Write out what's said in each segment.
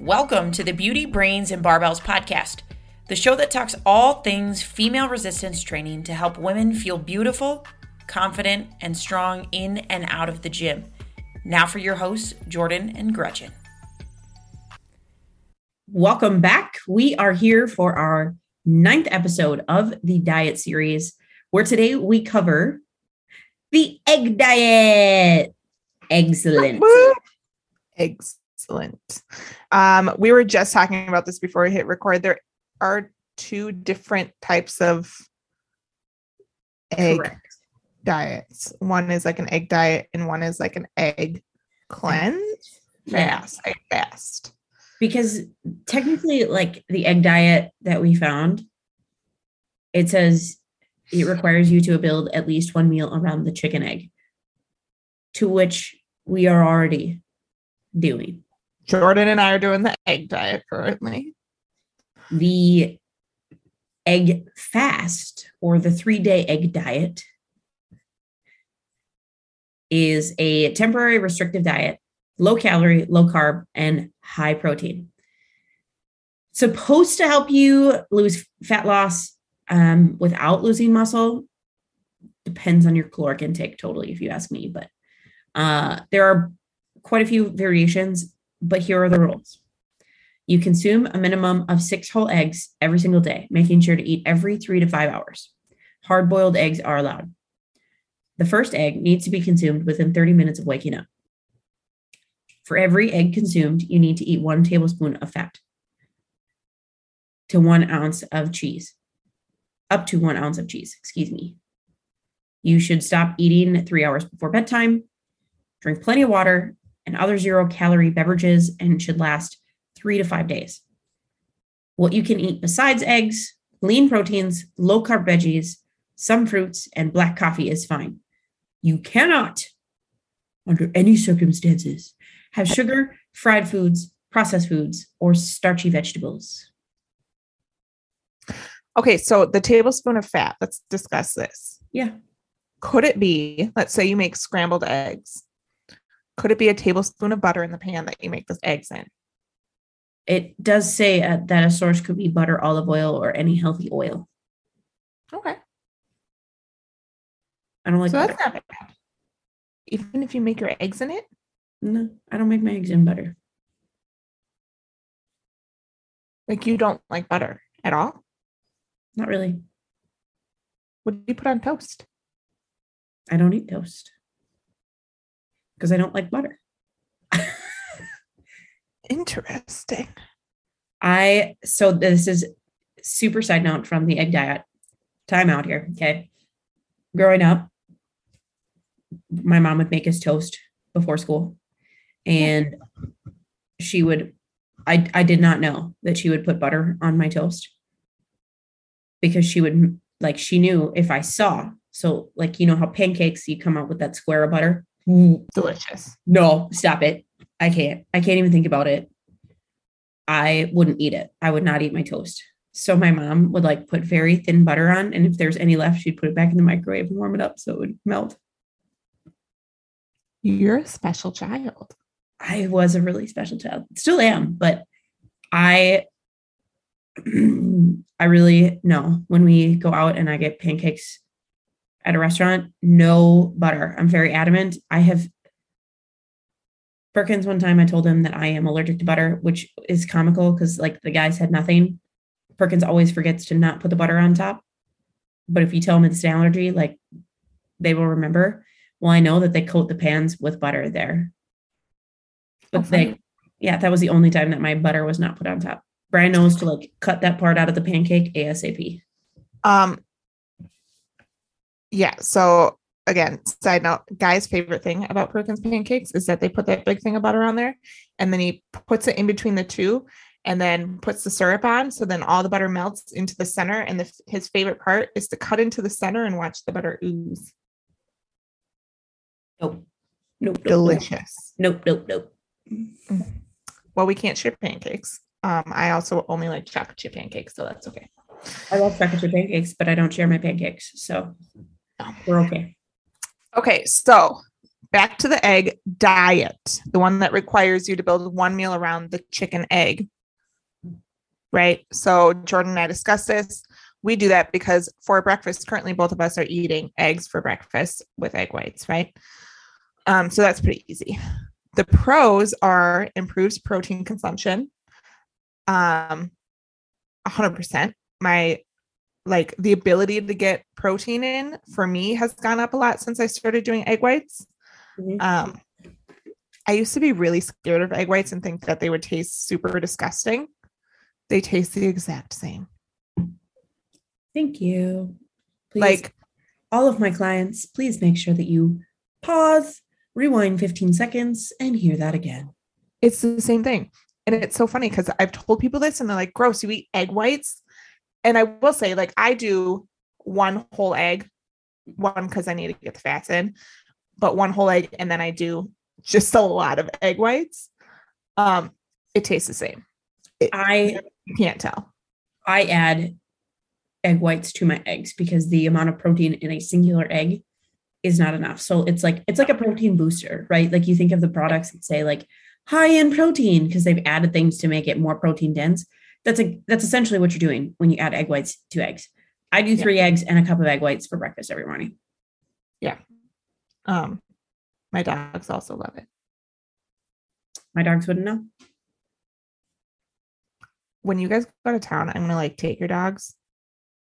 Welcome to the Beauty, Brains, and Barbells podcast, the show that talks all things female resistance training to help women feel beautiful, confident, and strong in and out of the gym. Now for your hosts, Jordan and Gretchen. Welcome back. We are here for our ninth episode of the diet series, where today we cover the egg diet. Excellent. Excellent. Um, we were just talking about this before we hit record. There are two different types of egg Correct. diets. One is like an egg diet, and one is like an egg cleanse fast. Egg fast. because technically like the egg diet that we found it says it requires you to build at least one meal around the chicken egg to which we are already doing Jordan and I are doing the egg diet currently. the egg fast or the three day egg diet is a temporary restrictive diet, low calorie, low carb, and high protein. Supposed to help you lose fat loss um, without losing muscle. Depends on your caloric intake, totally, if you ask me. But uh, there are quite a few variations, but here are the rules. You consume a minimum of six whole eggs every single day, making sure to eat every three to five hours. Hard boiled eggs are allowed. The first egg needs to be consumed within 30 minutes of waking up. For every egg consumed, you need to eat one tablespoon of fat to one ounce of cheese, up to one ounce of cheese, excuse me. You should stop eating three hours before bedtime, drink plenty of water and other zero calorie beverages, and should last three to five days. What you can eat besides eggs, lean proteins, low carb veggies, some fruits, and black coffee is fine. You cannot, under any circumstances, have sugar, fried foods, processed foods, or starchy vegetables. Okay, so the tablespoon of fat, let's discuss this. Yeah. Could it be, let's say you make scrambled eggs, could it be a tablespoon of butter in the pan that you make those eggs in? It does say uh, that a source could be butter, olive oil, or any healthy oil. Okay. I don't like so butter. that's not bad. Even if you make your eggs in it, No, I don't make my eggs in butter. like you don't like butter at all. Not really. What do you put on toast? I don't eat toast because I don't like butter. Interesting. I so this is super side note from the egg diet. Time out here. Okay. Growing up, my mom would make us toast before school. And she would I I did not know that she would put butter on my toast because she would like she knew if I saw. So like you know how pancakes you come out with that square of butter? Delicious. No, stop it. I can't. I can't even think about it. I wouldn't eat it. I would not eat my toast. So my mom would like put very thin butter on, and if there's any left, she'd put it back in the microwave and warm it up so it would melt. You're a special child. I was a really special child. Still am, but I I really no. When we go out and I get pancakes at a restaurant, no butter. I'm very adamant. I have Perkins one time I told him that I am allergic to butter, which is comical because like the guy said nothing. Perkins always forgets to not put the butter on top. But if you tell him it's an allergy, like they will remember. Well, I know that they coat the pans with butter there. But Oh, they funny. yeah, that was the only time that my butter was not put on top. Brian knows to like cut that part out of the pancake ASAP. Um yeah, so again, side note, guy's favorite thing about Perkins pancakes is that they put that big thing of butter on there and then he puts it in between the two and then puts the syrup on. So then all the butter melts into the center. And the, his favorite part is to cut into the center and watch the butter ooze. Nope. Nope. Nope. Delicious. Nope. Nope. Nope. Well, we can't ship pancakes. Um, I also only like chocolate chip pancakes, so that's okay. I love chocolate chip pancakes, but I don't share my pancakes. So Oh. we're okay. Okay, so back to the egg diet, the one that requires you to build one meal around the chicken egg. Right. So Jordan and I discussed this. We do that because for breakfast, currently both of us are eating eggs for breakfast with egg whites, right? Um, so that's pretty easy. The pros are improves protein consumption. Um, 100%. My like the ability to get protein in for me has gone up a lot since I started doing egg whites. Mhm. Um, I used to be really scared of egg whites and think that they would taste super disgusting. They taste the exact same. Thank you. Please, Like all of my clients, please make sure that you pause, rewind 15 seconds, and hear that again. it's the same thing. And it's so funny because I've told people this and they're like, gross, you eat egg whites. And I will say, like, I do one whole egg, one because I need to get the fats in, but one whole egg, and then I do just a lot of egg whites. Um, it tastes the same. It- I you can't tell. I add egg whites to my eggs because the amount of protein in a singular egg is not enough. So it's like it's like a protein booster, right? Like you think of the products that say like high in protein because they've added things to make it more protein dense. That's a that's essentially what you're doing when you add egg whites to eggs. I do Yeah. three eggs and a cup of egg whites for breakfast every morning. Yeah. Um, my dogs also love it. My dogs wouldn't know. When you guys go to town, I'm gonna like take your dogs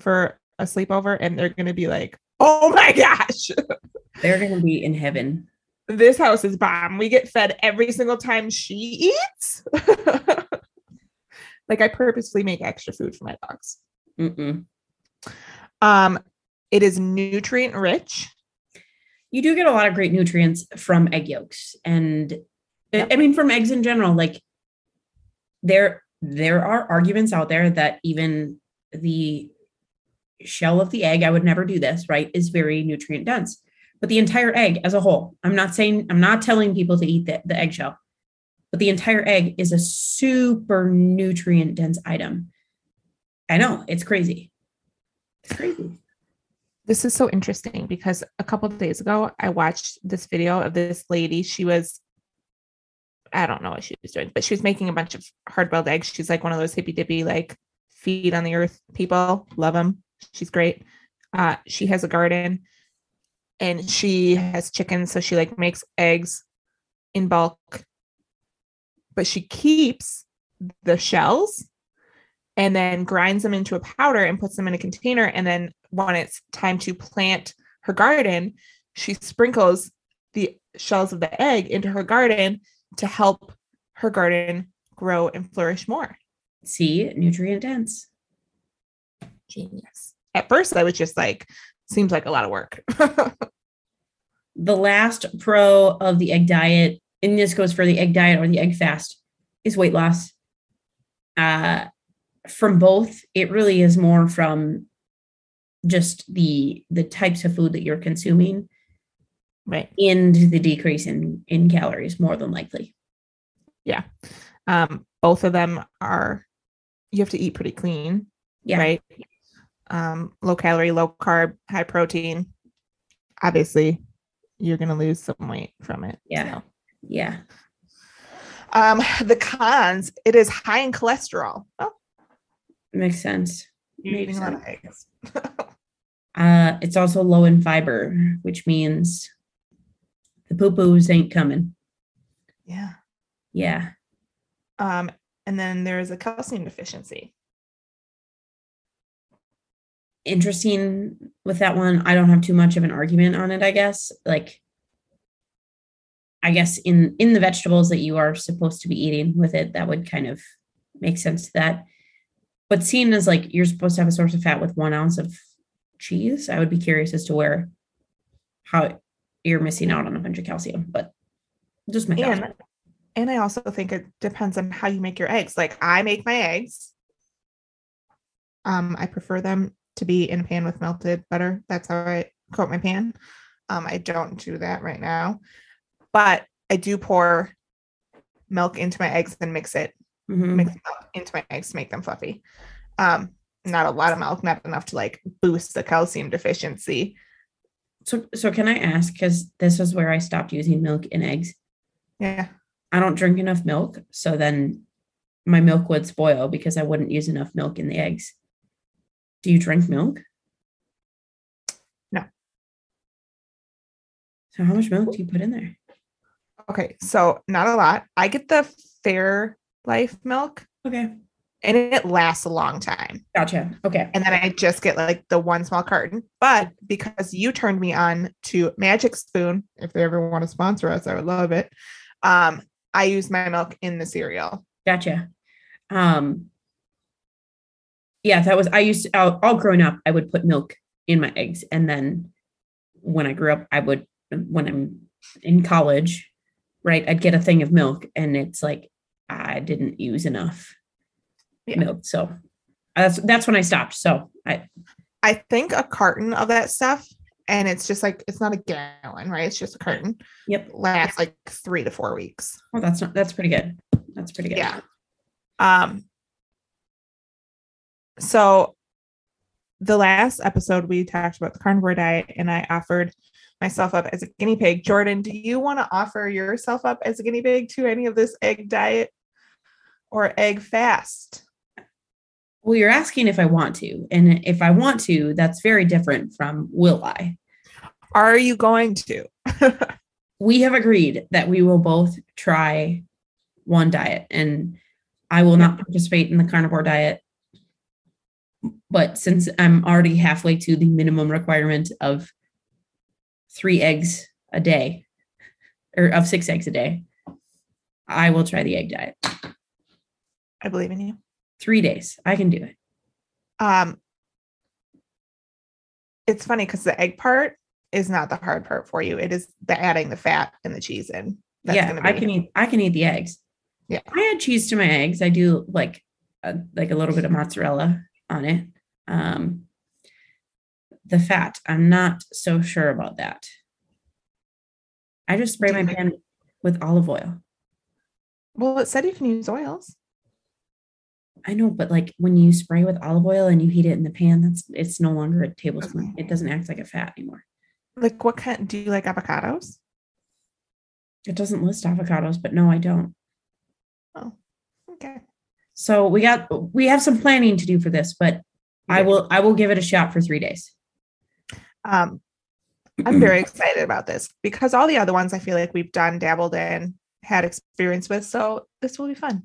for a sleepover, and they're gonna be like, "Oh my gosh, They're gonna be in heaven. this house is bomb. We get fed every single time she eats." like I purposely make extra food for my dogs. Mm-mm. Um, it is nutrient rich. You do get a lot of great nutrients from egg yolks, and I- mean from eggs in general. Like there, there are arguments out there that even the shell of the egg, I would never do this, right, is very nutrient dense. But the entire egg as a whole, I'm not saying, I'm not telling people to eat the, the eggshell, but the entire egg is a super nutrient dense item. I know it's crazy. It's crazy. This is so interesting because a couple of days ago, I watched this video of this lady. She was, I don't know what she was doing, but she was making a bunch of hard boiled eggs. She's like one of those hippy dippy, like feed on the earth people. Love them. She's great. Uh, she has a garden and she has chickens. So she like makes eggs in bulk, but she keeps the shells and then grinds them into a powder and puts them in a container. And then when it's time to plant her garden, she sprinkles the shells of the egg into her garden to help her garden grow and flourish more. See, nutrient dense. Genius. At first, I was just like, seems like a lot of work. the last pro of the egg diet, and this goes for the egg diet or the egg fast, is weight loss. Uh, from both, it really is more from just the the types of food that you're consuming right. and the decrease in in calories, more than likely. Yeah, um, both of them are you have to eat pretty clean, Yeah, right? Um, low calorie, low carb, high protein. Obviously, you're gonna lose some weight from it. Yeah. so. Yeah. Um, the cons, it is high in cholesterol. Oh, Makes sense. Makes eating a lot of eggs. Uh, it's also low in fiber, which means the poo poos ain't coming. yeah. Yeah. Um, and then there is a calcium deficiency. interesting with that one. I don't have too much of an argument on it, I guess. Like I guess in in the vegetables that you are supposed to be eating with it, that would kind of make sense to that. But seeing as like you're supposed to have a source of fat with one ounce of cheese, I would be curious as to where how you're missing out on a bunch of calcium. But just my. And and I also think it depends on how you make your eggs. Like I make my eggs. Um, I prefer them to be in a pan with melted butter. That's how I coat my pan. Um, I don't do that right now, but I do pour milk into my eggs and mix it Mhm. mix milk into my eggs to make them fluffy. Um, not a lot of milk, not enough to like boost the calcium deficiency, So, so can I ask? Because this is where I stopped using milk and eggs. Yeah. I don't drink enough milk, so then my milk would spoil because I wouldn't use enough milk in the eggs. Do you drink milk? No. So how much milk do you put in there? Okay. So not a lot. I get the Fair Life milk Okay. and it lasts a long time. Gotcha. Okay. And then I just get like the one small carton. But because you turned me on to Magic Spoon, if they ever want to sponsor us, I would love it. Um, I use my milk in the cereal. Gotcha. Um yeah, that was I used to all, all growing up, I would put milk in my eggs. And then when I grew up, I would when I'm in college, right, I'd get a thing of milk and it's like I didn't use enough Yeah. milk. So that's that's when I stopped. So I I think a carton of that stuff, and it's just like it's not a gallon, right? It's just a carton. yep. Lasts like three to four weeks. Oh, that's not that's pretty good. That's pretty good. Yeah. Um. So, the last episode we talked about the carnivore diet, and I offered myself up as a guinea pig. Jordan, do you want to offer yourself up as a guinea pig to any of this egg diet or egg fast? Well, you're asking if I want to. And if I want to, that's very different from will I. Are you going to? we have agreed that we will both try one diet and I will not participate in the carnivore diet. But since I'm already halfway to the minimum requirement of three eggs a day or of six eggs a day, I will try the egg diet. I believe in you. Three days. I can do it. Um, it's funny because the egg part is not the hard part for you. It is the adding the fat and the cheese in. yeah, gonna I can eat. I can eat the eggs. Yeah. I add cheese to my eggs. I do like a, like a little bit of mozzarella on it. Um, the fat, I'm not so sure about that. I just spray my pan with olive oil. Well, it said you can use oils. I know, but like when you spray with olive oil and you heat it in the pan, that's it's no longer a tablespoon. It doesn't act like a fat anymore. Like, what kind? Do you like avocados? It doesn't list avocados, but no, I don't. Oh, okay. So we got we have some planning to do for this, but I will I will give it a shot for three days. Um, I'm very excited about this because all the other ones I feel like we've done, dabbled in, had experience with. So this will be fun.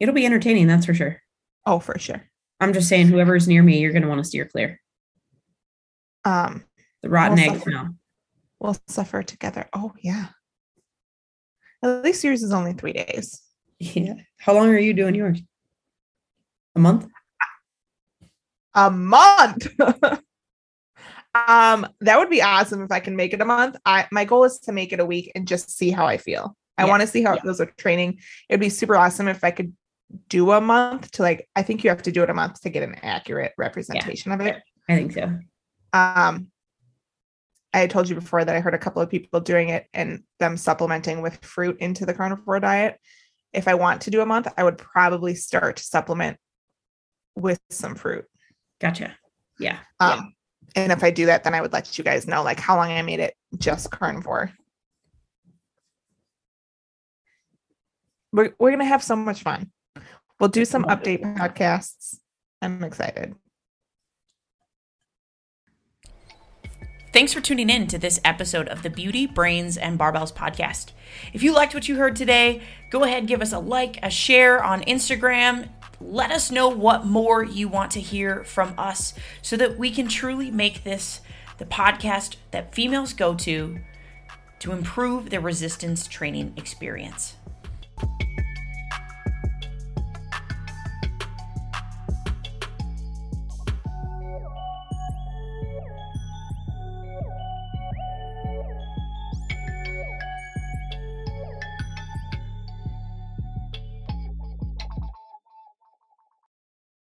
It'll be entertaining, that's for sure. Oh, for sure. I'm just saying, whoever's near me, you're going to want to steer clear. Um, The rotten We'll egg suffer. smell. we'll suffer together. Oh yeah. At least yours is only three days. Yeah. How long are you doing yours? A month? A month. um, that would be awesome if I can make it a month. I my goal is to make it a week and just see how I feel. I Yeah. want to see how Yeah. it with training. It'd be super awesome if I could do a month to like I think you have to do it a month to get an accurate representation of it. I think so. Um I told you before that I heard a couple of people doing it and them supplementing with fruit into the carnivore diet. If I want to do a month, I would probably start to supplement with some fruit. Gotcha. Yeah. Um, and if I do that, then I would let you guys know like how long I made it just carnivore. We're, we're gonna have so much fun. We'll do some update podcasts. I'm excited. Thanks for tuning in to this episode of the Beauty, Brains, and Barbells podcast. If you liked what you heard today, go ahead give us a like, a share on Instagram. Let us know what more you want to hear from us so that we can truly make this the podcast that females go to to improve their resistance training experience.